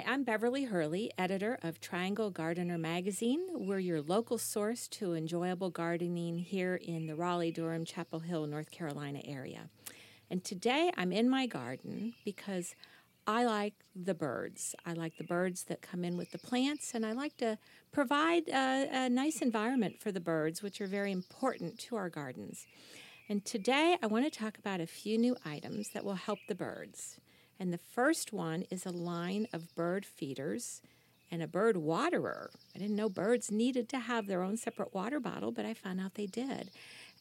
Hi, I'm Beverly Hurley, editor of Triangle Gardener magazine. We're your local source to enjoyable gardening here in the Raleigh, Durham, Chapel Hill, North Carolina area. And today I'm in my garden because I like the birds. I like the birds that come in with the plants, and I like to provide a, a nice environment for the birds, which are very important to our gardens. And today I want to talk about a few new items that will help the birds. And the first one is a line of bird feeders and a bird waterer. I didn't know birds needed to have their own separate water bottle, but I found out they did.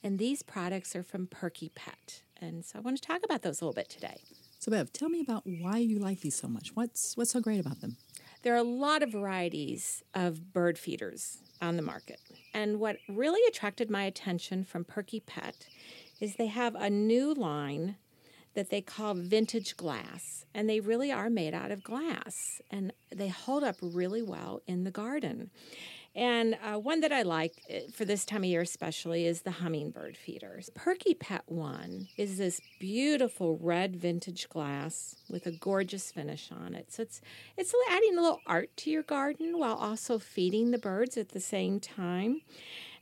And these products are from Perky Pet. And so I want to talk about those a little bit today. So Bev, tell me about why you like these so much. What's what's so great about them? There are a lot of varieties of bird feeders on the market. And what really attracted my attention from Perky Pet is they have a new line that they call vintage glass. And they really are made out of glass. And they hold up really well in the garden. And uh, one that I like uh, for this time of year, especially, is the hummingbird feeders. Perky Pet One is this beautiful red vintage glass with a gorgeous finish on it. So it's it's adding a little art to your garden while also feeding the birds at the same time.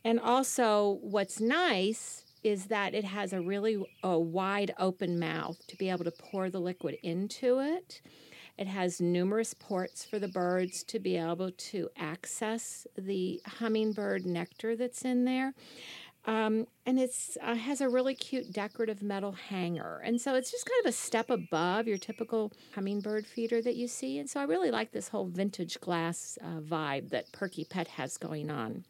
And also, what's nice is that it has a really a wide open mouth to be able to pour the liquid into it. It has numerous ports for the birds to be able to access the hummingbird nectar that's in there. Um, and it uh, has a really cute decorative metal hanger. And so it's just kind of a step above your typical hummingbird feeder that you see. And so I really like this whole vintage glass uh, vibe that Perky Pet has going on.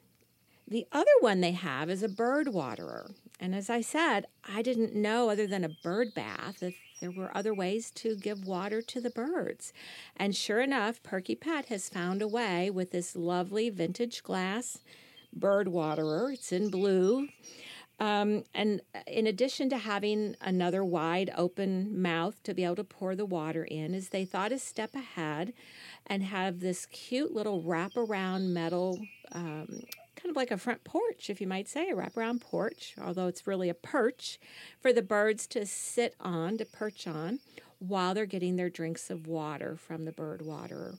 The other one they have is a bird waterer. And as I said, I didn't know, other than a bird bath, that there were other ways to give water to the birds. And sure enough, Perky Pet has found a way with this lovely vintage glass bird waterer. It's in blue. Um, and in addition to having another wide open mouth to be able to pour the water in, is they thought a step ahead and have this cute little wraparound metal um, kind of like a front porch, if you might say, a wraparound porch, although it's really a perch for the birds to sit on, to perch on, while they're getting their drinks of water from the bird waterer.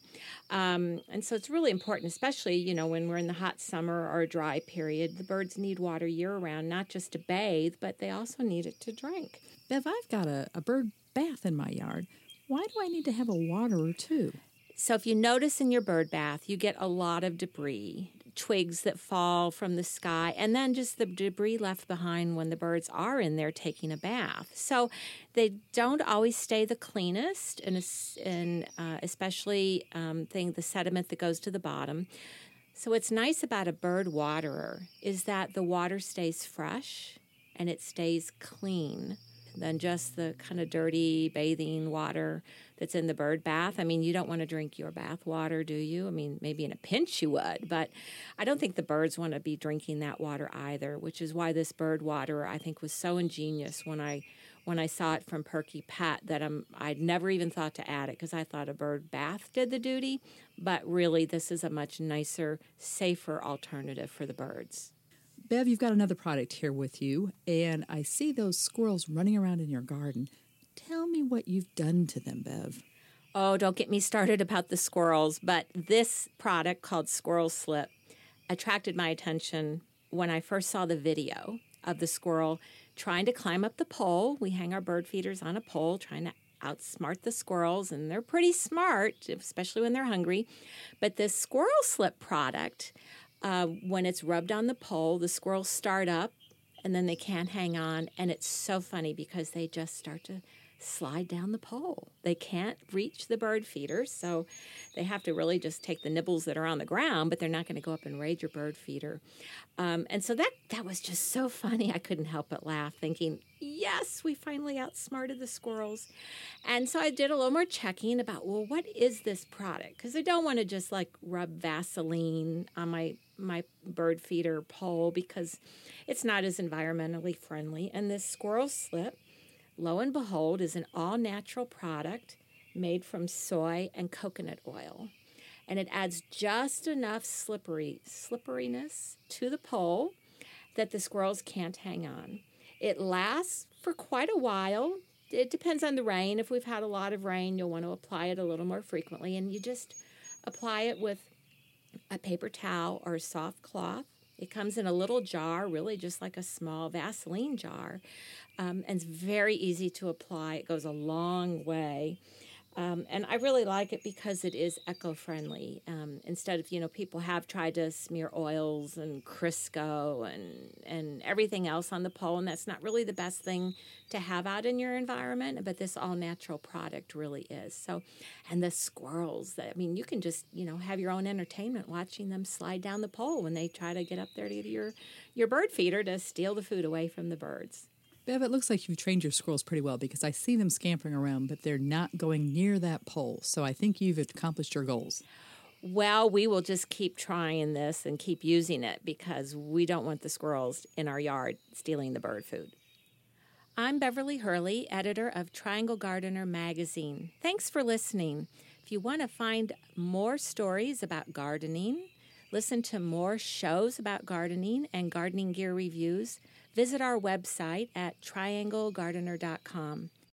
Um, and so it's really important, especially, you know, when we're in the hot summer or a dry period. The birds need water year round, not just to bathe, but they also need it to drink. Bev, I've got a, a bird bath in my yard. Why do I need to have a waterer too? So, if you notice in your bird bath, you get a lot of debris, twigs that fall from the sky, and then just the debris left behind when the birds are in there taking a bath. So, they don't always stay the cleanest, and, and uh, especially um, thing the sediment that goes to the bottom. So, what's nice about a bird waterer is that the water stays fresh and it stays clean than just the kind of dirty bathing water that's in the bird bath. I mean, you don't want to drink your bath water, do you? I mean, maybe in a pinch you would, but I don't think the birds want to be drinking that water either, which is why this bird water I think was so ingenious when I when I saw it from Perky Pet that I'm, I'd never even thought to add it because I thought a bird bath did the duty, but really this is a much nicer, safer alternative for the birds. Bev, you've got another product here with you, and I see those squirrels running around in your garden. Tell me what you've done to them, Bev. Oh, don't get me started about the squirrels, but this product called Squirrel Slip attracted my attention when I first saw the video of the squirrel trying to climb up the pole. We hang our bird feeders on a pole, trying to outsmart the squirrels, and they're pretty smart, especially when they're hungry. But this Squirrel Slip product uh, when it's rubbed on the pole, the squirrels start up and then they can't hang on. And it's so funny because they just start to slide down the pole. They can't reach the bird feeders, so they have to really just take the nibbles that are on the ground, but they're not going to go up and raid your bird feeder. Um, and so that that was just so funny. I couldn't help but laugh, thinking, "Yes, we finally outsmarted the squirrels." And so I did a little more checking about, well, what is this product? Because I don't want to just like rub Vaseline on my my bird feeder pole because it's not as environmentally friendly. And this squirrel slip lo and behold, is an all natural product made from soy and coconut oil. And it adds just enough slippery slipperiness to the pole that the squirrels can't hang on. It lasts for quite a while. it depends on the rain. If we've had a lot of rain, you'll want to apply it a little more frequently. And you just apply it with a paper towel or a soft cloth. It comes in a little jar, really just like a small Vaseline jar, um, and it's very easy to apply. It goes a long way. Um, and I really like it because it is eco-friendly. Um, instead of you know people have tried to smear oils and Crisco and and everything else on the pole, and that's not really the best thing to have out in your environment. But this all-natural product really is. So, and the squirrels. I mean, you can just you know have your own entertainment watching them slide down the pole when they try to get up there to your your bird feeder to steal the food away from the birds. Bev, it looks like you've trained your squirrels pretty well because I see them scampering around, but they're not going near that pole. So I think you've accomplished your goals. Well, we will just keep trying this and keep using it because we don't want the squirrels in our yard stealing the bird food. I'm Beverly Hurley, editor of Triangle Gardener magazine. Thanks for listening. If you want to find more stories about gardening, listen to more shows about gardening and gardening gear reviews, visit our website at trianglegardener.com.